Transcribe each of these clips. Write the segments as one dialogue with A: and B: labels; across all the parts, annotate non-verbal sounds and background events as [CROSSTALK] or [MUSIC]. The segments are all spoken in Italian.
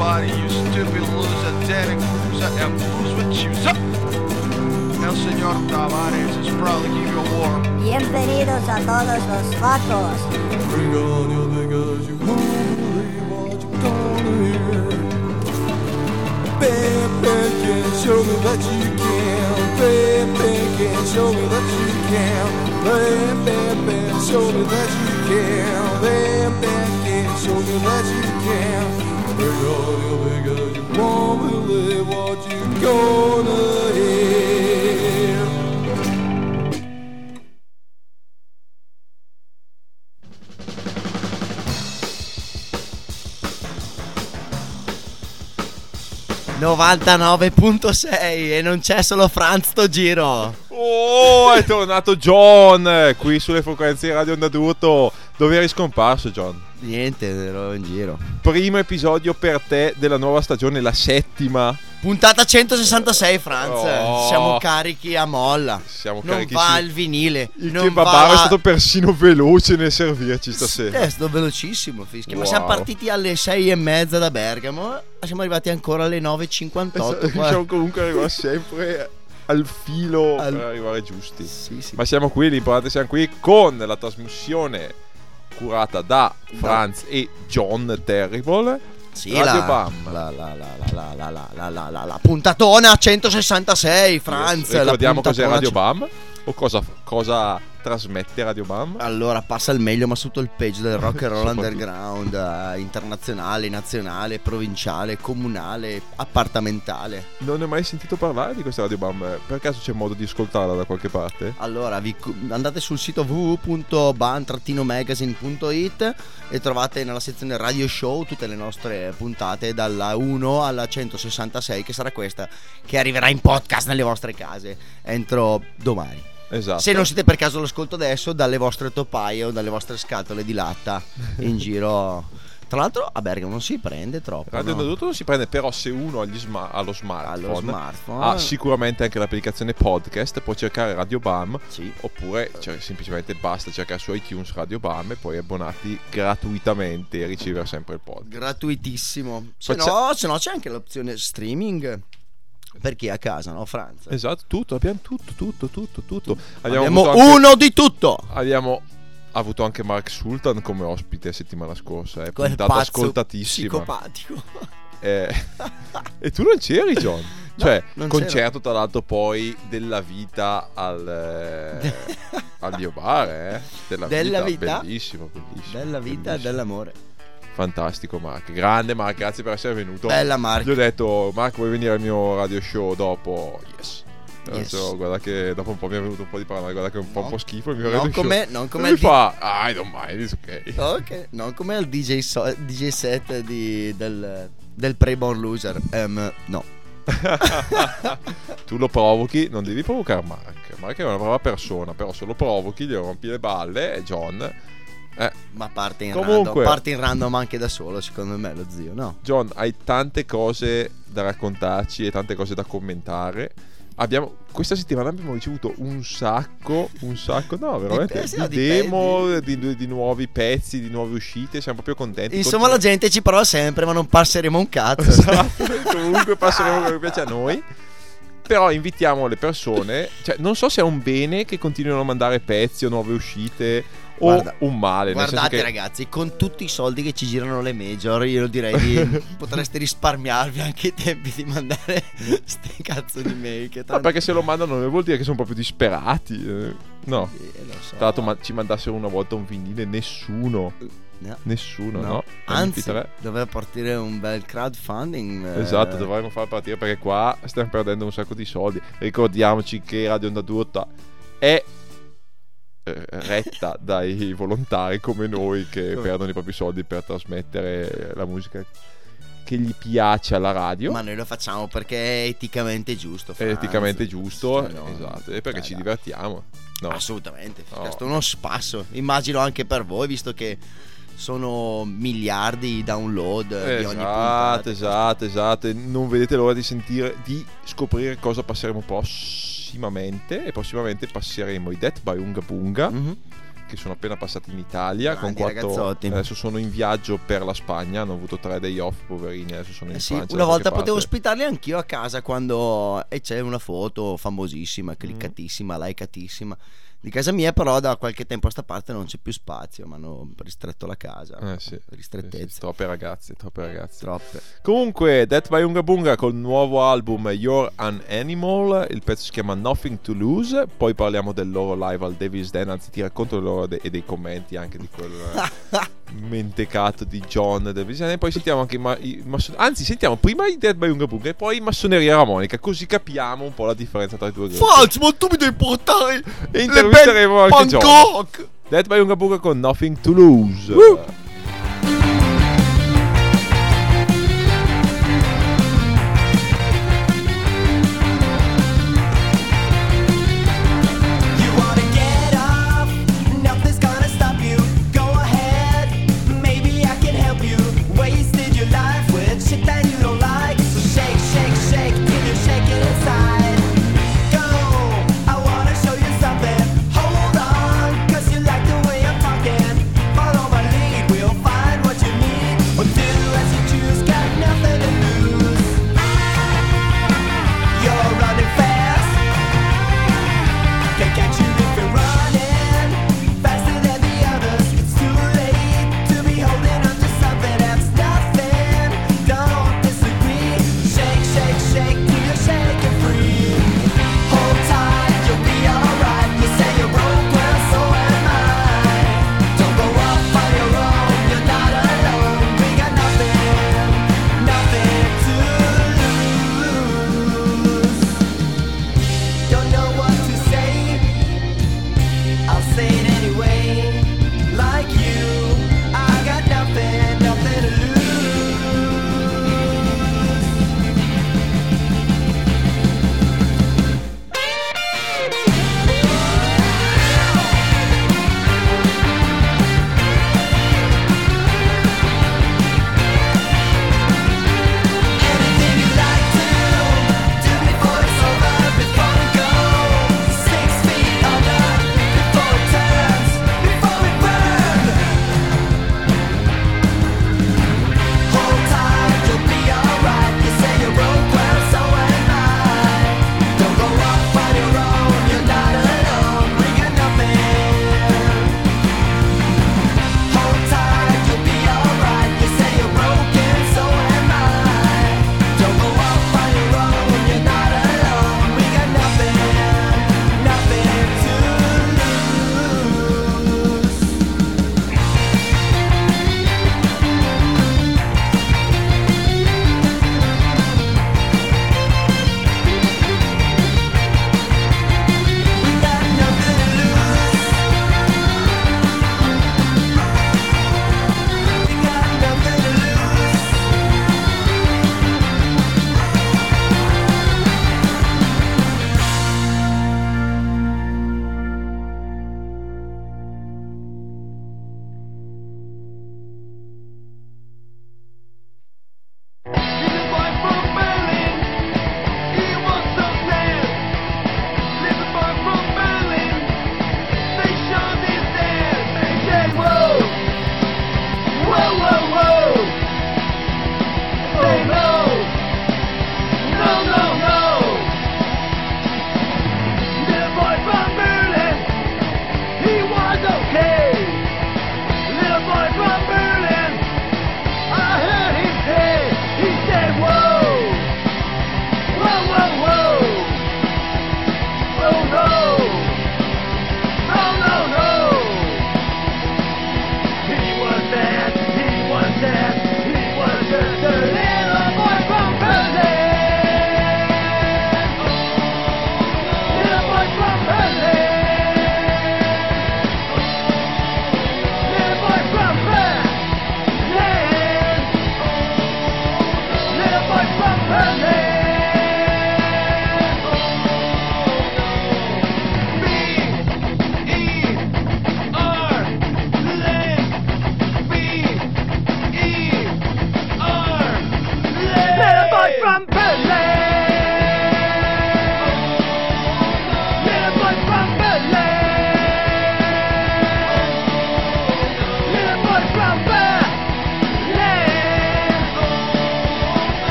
A: looking everybody, you stupid loser, Danny Cruiser, and blues with chooser. El Señor Tavares is proud to give you a war.
B: Bienvenidos a todos los vacos.
C: Bring on your niggas, you won't believe what you're gonna hear. Bam, bam, can show me that you can. Bam, bam, can show me that you can. Bam, bam, bam, show me that you can. Bam, bam, can show me that you can. Bring on your niggas, you won't believe what you're gonna hear.
D: Sì. 99.6 e non c'è solo Franz sto giro.
E: Oh, è tornato John qui sulle frequenze di Radio Onda d'Urto. Dove eri scomparso, John?
D: Niente, ero in giro.
E: Primo episodio per te della nuova stagione, la settima.
D: Puntata 166 Franz.
E: Oh.
D: Siamo carichi a molla.
E: Siamo
D: non
E: carichissimi.
D: va il vinile.
E: Il
D: non
E: kebabaro
D: va
E: è stato persino veloce nel servirci stasera.
D: Eh, è stato velocissimo, fischia. Ma
E: Wow.
D: siamo partiti alle 6 e mezza da Bergamo. Siamo arrivati ancora alle 9.58. qua.
E: Siamo comunque arrivati [LAUGHS] sempre al filo
D: Al-
E: per arrivare giusti.
D: Sì, sì.
E: Ma siamo qui, l'importante siamo qui con la trasmissione curata da Franz e John Terrible.
D: Sì,
E: Radio
D: la,
E: Bam.
D: La, la, la, la, puntatona 166, Franz.
E: Ricordiamo cos'è Radio Bam o cosa, cosa trasmette Radio Bam.
D: Allora passa il meglio, ma sotto il peggio del rock and roll [LAUGHS] underground, eh, internazionale, nazionale, provinciale, comunale, appartamentale.
E: Non ne ho mai sentito parlare di questa Radio Bam. Per caso c'è modo di ascoltarla da qualche parte?
D: Allora, vi andate sul sito www.ban-magazine.it e trovate nella sezione radio show tutte le nostre puntate dalla 1 alla 166, che sarà questa, che arriverà in podcast nelle vostre case entro domani.
E: Esatto.
D: Se non siete per caso all'ascolto adesso, dalle vostre topaie o dalle vostre scatole di latta in [LAUGHS] giro. Tra l'altro a Bergamo non si prende troppo.
E: Radio
D: no?
E: Non si prende, però se uno ha sma- ha lo smartphone,
D: Allo smartphone.
E: ha sicuramente anche l'applicazione podcast, può cercare Radio Bam
D: Sì.
E: oppure cioè, semplicemente basta cercare su iTunes Radio Bam e poi abbonarti gratuitamente e ricevere sempre il podcast.
D: Gratuitissimo. Se no, se no c'è anche l'opzione streaming per chi è a casa, no Franz?
E: Esatto, tutto, abbiamo tutto, tutto, tutto, tutto.
D: Abbiamo
E: avuto anche-
D: uno di tutto.
E: Abbiamo avuto anche Mark Sultan come ospite settimana scorsa, è
D: Quel
E: puntata ascoltatissima.
D: Psicopatico.
E: Eh, [LAUGHS] e tu non c'eri, John? cioè,
D: non
E: concerto tra l'altro poi della vita al, eh, [LAUGHS] al mio bar, eh? Della,
D: Della
E: vita,
D: vita?
E: bellissimo, bellissimo.
D: Della vita e
E: bellissimo.
D: dell'amore.
E: Fantastico Mark, grande Mark, grazie per essere venuto.
D: Bella Mark.
E: Gli ho detto, Mark vuoi venire al mio radio show dopo? Yes.
D: Yes.
E: Adesso, guarda che dopo un po' mi è venuto un po' di parlare, guarda che è un po',
D: No.
E: un po' schifo il mio
D: Non
E: radio show.
D: come- non come
E: E mi
D: il di-
E: fa, ah, I don't mind, it's ok.
D: Ok, non come il DJ, so- DJ set di- del, del Pre-Born Loser. Ehm, no. [LAUGHS]
E: tu lo provochi, non devi provocare Mark. Mark è una brava persona, però se lo provochi, gli rompi le balle e John... Eh,
D: Ma parte in
E: Comunque-
D: random. Parte in random anche da solo, secondo me, lo zio, no?
E: John, hai tante cose da raccontarci e tante cose da commentare. Abbiamo, questa settimana abbiamo ricevuto un sacco, un sacco, no, veramente, di,
D: di
E: demo, di, di nuovi pezzi, di nuove uscite. Siamo proprio contenti.
D: Insomma, la gente ci prova sempre, ma non passeremo un cazzo. [LAUGHS]
E: Esatto, comunque passeremo quello che piace a noi. Però invitiamo le persone, cioè non so se è un bene che continuino a mandare pezzi o nuove uscite o
D: Guarda-
E: un male.
D: Guardate,
E: che-
D: ragazzi, con tutti i soldi che ci girano le major, io direi di [LAUGHS] potreste risparmiarvi anche i tempi di mandare [LAUGHS] ste cazzo di mail. Che
E: Ma
D: tanto-
E: perché se lo mandano vuol dire che sono proprio disperati. eh. No.
D: Lo so.
E: Tra l'altro ma- ci mandassero una volta un vinile, nessuno.
D: No.
E: Nessuno, no?
D: No.
E: Anzi,
D: doveva partire un bel crowdfunding. eh,
E: Esatto, dovremmo far partire perché qua stiamo perdendo un sacco di soldi. Ricordiamoci che Radio Onda D'Urto è retta dai volontari come noi che perdono i propri soldi per trasmettere la musica che gli piace alla radio.
D: Ma noi lo facciamo perché è eticamente giusto.
E: È eticamente giusto,
D: Se no-
E: esatto, e perché
D: Dai,
E: ci
D: dai.
E: divertiamo. No.
D: Assolutamente,
E: No.
D: è uno spasso. Immagino anche per voi, visto che sono miliardi di download di ogni
E: Esatto,
D: puntata.
E: esatto, esatto. E non vedete l'ora di sentire, di scoprire cosa passeremo prossimamente. E prossimamente passeremo i Death by Unga Bunga,
D: Mhm.
E: che sono appena passati in Italia. Con
D: Grandi
E: quattro,
D: ragazzotti.
E: adesso sono in viaggio per la Spagna. Hanno avuto tre day off, poverini. Adesso sono in
D: Eh sì,
E: Francia.
D: una volta potevo
E: parte.
D: ospitarli anch'io a casa quando e c'è una foto
E: Mm.
D: famosissima, cliccatissima, likeatissima di casa mia, però da qualche tempo a sta parte non c'è più spazio, mi hanno ristretto la casa.
E: Eh sì, sì,
D: Ristrettezze.
E: sì, troppe ragazze, troppe ragazze.
D: Troppe.
E: Comunque, Death by Unga Bunga col nuovo album You're an Animal, il pezzo si chiama Nothing to Lose, poi parliamo del loro live al Davis Den, anzi ti racconto loro de- e dei commenti anche di quel eh, [LAUGHS] mentecato di John Davis Den, e poi sentiamo anche i, ma- i masso- anzi sentiamo prima i Death by Unga Bunga e poi Massoneria Ramonica, così capiamo un po' la differenza tra i due gruppi.
D: Falso, ma tu mi devi portare
E: E intervisteremo anche John.
D: Bangkok!
E: Death by Unga Bunga con Nothing to Lose.
F: You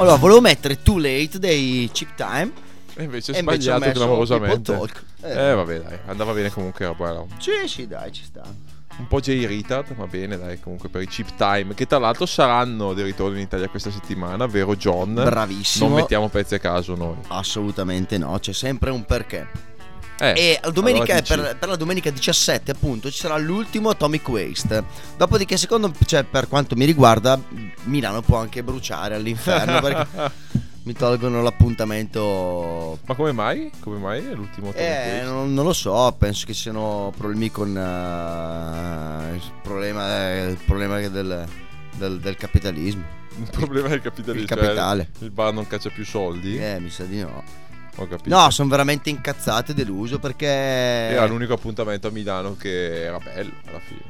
D: Allora, volevo mettere Too Late dei Chip Time.
E: E invece è sbagliato clamorosamente.
D: Eh.
E: Eh, vabbè, dai, andava bene comunque. Era
D: Sì, sì, dai, ci sta.
E: un po' J-Retard, va bene, dai, comunque per i chip time, che tra l'altro saranno di ritorno in Italia questa settimana, vero John?
D: Bravissimo.
E: Non mettiamo pezzi a caso noi.
D: Assolutamente no, c'è sempre un perché.
E: Eh,
D: E domenica,
E: allora
D: per, per la domenica 17, appunto, ci sarà l'ultimo Atomic Waste. Dopodiché, secondo cioè, per quanto mi riguarda, Milano può anche bruciare all'inferno [LAUGHS] perché mi tolgono l'appuntamento.
E: Ma come mai? Come mai è l'ultimo Atomic
D: Eh,
E: Waste?
D: non, non lo so, penso che siano problemi con eh, il problema, il problema del, del- del capitalismo.
E: Il problema del capitalismo.
D: Il capitale.
E: cioè, il bar non caccia più soldi.
D: Eh, mi sa di no.
E: Ho capito.
D: No, sono veramente incazzato e deluso perché.
E: Era l'unico appuntamento a Milano che era bello alla fine.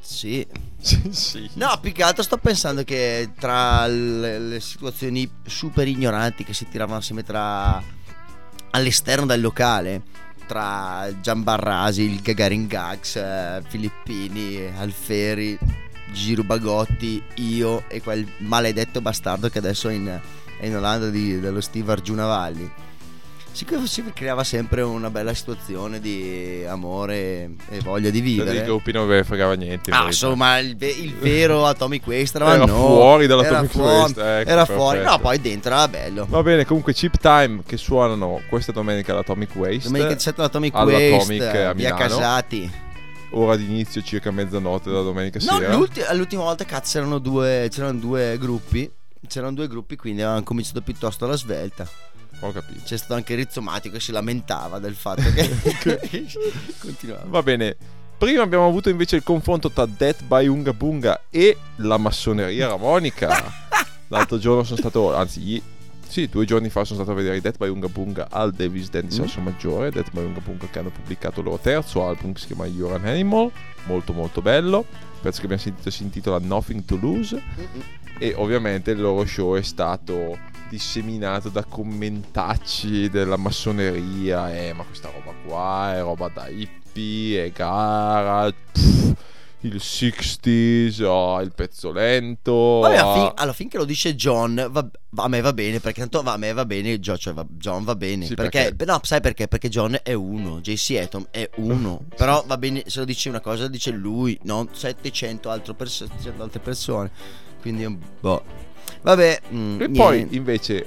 D: Sì.
E: Sì, sì.
D: No, più che altro sto pensando che tra le, le situazioni super ignoranti che si tiravano assieme tra all'esterno del locale, tra Giambarrasi, il Gagarin Gags, eh, Filippini, Alferi, Giro Bagotti, io e quel maledetto bastardo che adesso è in, è in Olanda di- dello Steve Arjunavalli. Si, si creava sempre una bella situazione di amore e voglia di
E: Cioè, di
D: vivere.
E: gruppi non ve ne fregava niente.
D: Ah, insomma, il, ve- il vero [LAUGHS] Atomic Waste
E: Era
D: noi.
E: fuori
D: Era
E: dall'Atomic
D: fuori-
E: Waste, ecco,
D: era fuori,
E: perfetto.
D: no, poi dentro era bello.
E: Va bene, comunque Chip Time che suonano questa domenica all'Atomic Waste.
D: Domenica 17 l'Atomic Waste,
E: a
D: via. Casati.
E: Ora di inizio circa mezzanotte della domenica
D: No,
E: sera.
D: l'ulti- l'ultima volta cazzo c'erano due, c'erano due gruppi. C'erano due gruppi, quindi avevano cominciato piuttosto alla svelta.
E: Ho capito.
D: C'è stato anche Rizzomatico che si lamentava del fatto che [LAUGHS] [LAUGHS] continuava.
E: Va bene. Prima abbiamo avuto invece il confronto tra Death by Unga Bunga e la massoneria ramonica. [LAUGHS] L'altro giorno sono stato, anzi, sì, due giorni fa sono stato a vedere i Death by Unga Bunga al Davis Den di Salso Maggiore. Death by Unga Bunga che hanno pubblicato il loro terzo album che si chiama You're an Animal. Molto molto bello. Il pezzo che abbiamo sentito si intitola Nothing to Lose. E ovviamente il loro show è stato disseminato da commentacci della massoneria. Eh, ma questa roba qua è roba da hippie, è gara. pff, il 60s, oh, il pezzo lento.
D: Vabbè, alla,
E: ah.
D: fin- alla fin che lo dice John, va- a me va bene, perché tanto va- a me va bene, Gio- cioè va- John va bene.
E: Sì,
D: perché,
E: perché-
D: No, sai perché? Perché John è uno, JC Atom è uno. [LAUGHS] Però va bene, se lo dice una cosa, dice lui, non 700 altre, pers- 700 altre persone. Quindi, boh. Vabbè, mm,
E: E poi
D: niente.
E: invece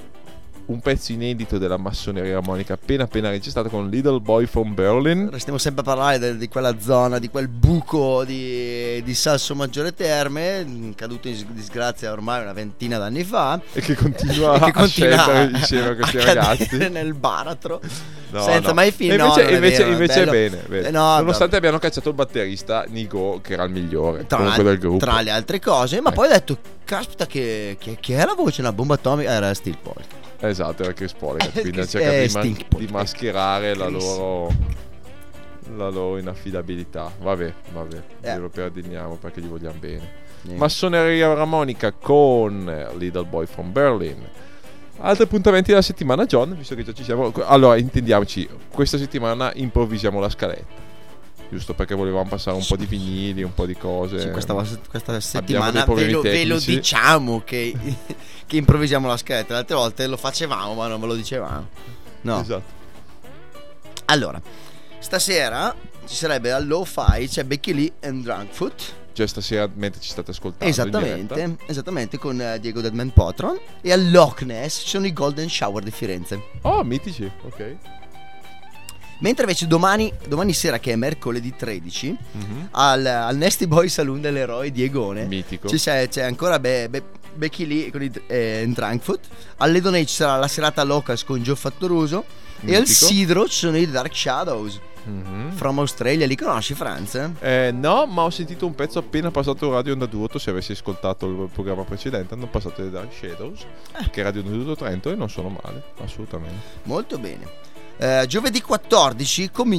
E: un pezzo inedito della massoneria armonica appena appena registrato con Little Boy from Berlin.
D: Restiamo sempre a parlare de- di quella zona, di quel buco di, di Salso Maggiore Terme, mm, caduto in disgrazia ormai una ventina d'anni fa.
E: E che continua [LAUGHS]
D: E che
E: a
D: continua
E: scendere insieme a questi
D: cadere
E: ragazzi. [LAUGHS]
D: nel baratro
E: No,
D: senza
E: no.
D: mai finire. No,
E: invece,
D: è vero,
E: invece è bene, bene.
D: Eh, no,
E: Nonostante abbiano cacciato il batterista Nigo, che era il migliore
D: tra,
E: comunque del gruppo.
D: tra le altre cose, ma
E: Eh.
D: poi ho detto, caspita, che, che, che è la voce? Una bomba atomica? Era Steel Pole.
E: Esatto, era Chris Polygat, quindi
D: Chris-
E: ha cercato
D: eh,
E: di, ma-
D: Stink Pole.
E: di mascherare la loro la loro inaffidabilità. Vabbè, vabbè,
D: Eh.
E: glielo perdoniamo perché gli vogliamo bene.
D: Niente.
E: Massoneria ramonica con Little Boy from Berlin. Altri appuntamenti della settimana, John, visto che già ci siamo. Allora, intendiamoci, questa settimana improvvisiamo la scaletta. Giusto perché volevamo passare un po' di vinili, un po' di cose.
D: Sì, questa, questa settimana ve lo, ve lo diciamo che, [LAUGHS] che improvvisiamo la scaletta. Le altre volte lo facevamo, ma non ve lo dicevamo. No.
E: Esatto.
D: Allora, stasera ci sarebbe al Lo-Fi, c'è Becky Lee and Drunkfoot.
E: Cioè, stasera mentre ci state ascoltando.
D: Esattamente, esattamente con eh, Diego Deadman Potron. E al Loch Ness ci sono i Golden Shower di Firenze.
E: Oh, mitici, ok.
D: Mentre invece domani, domani sera, che è mercoledì 13, al, al Nasty Boy Saloon dell'eroe Diegone,
E: Mitico.
D: c'è, c'è ancora Be- Be- Becky Lee con i eh, Drunkfoot. Alle Donate ci sarà la serata Locals con Gio Fattoruso. E al
E: Mitico.
D: Sidro ci sono i Dark Shadows
E: Mhm.
D: from Australia. Li conosci, Franz?
E: Eh, no, ma ho sentito un pezzo appena passato Radio Onda Duoto. Se avessi ascoltato il programma precedente, hanno passato le Dark Shadows,
D: Eh.
E: che è Radio Onda Duoto Trento, e non sono male, assolutamente.
D: Molto bene. Eh, giovedì 14 comincia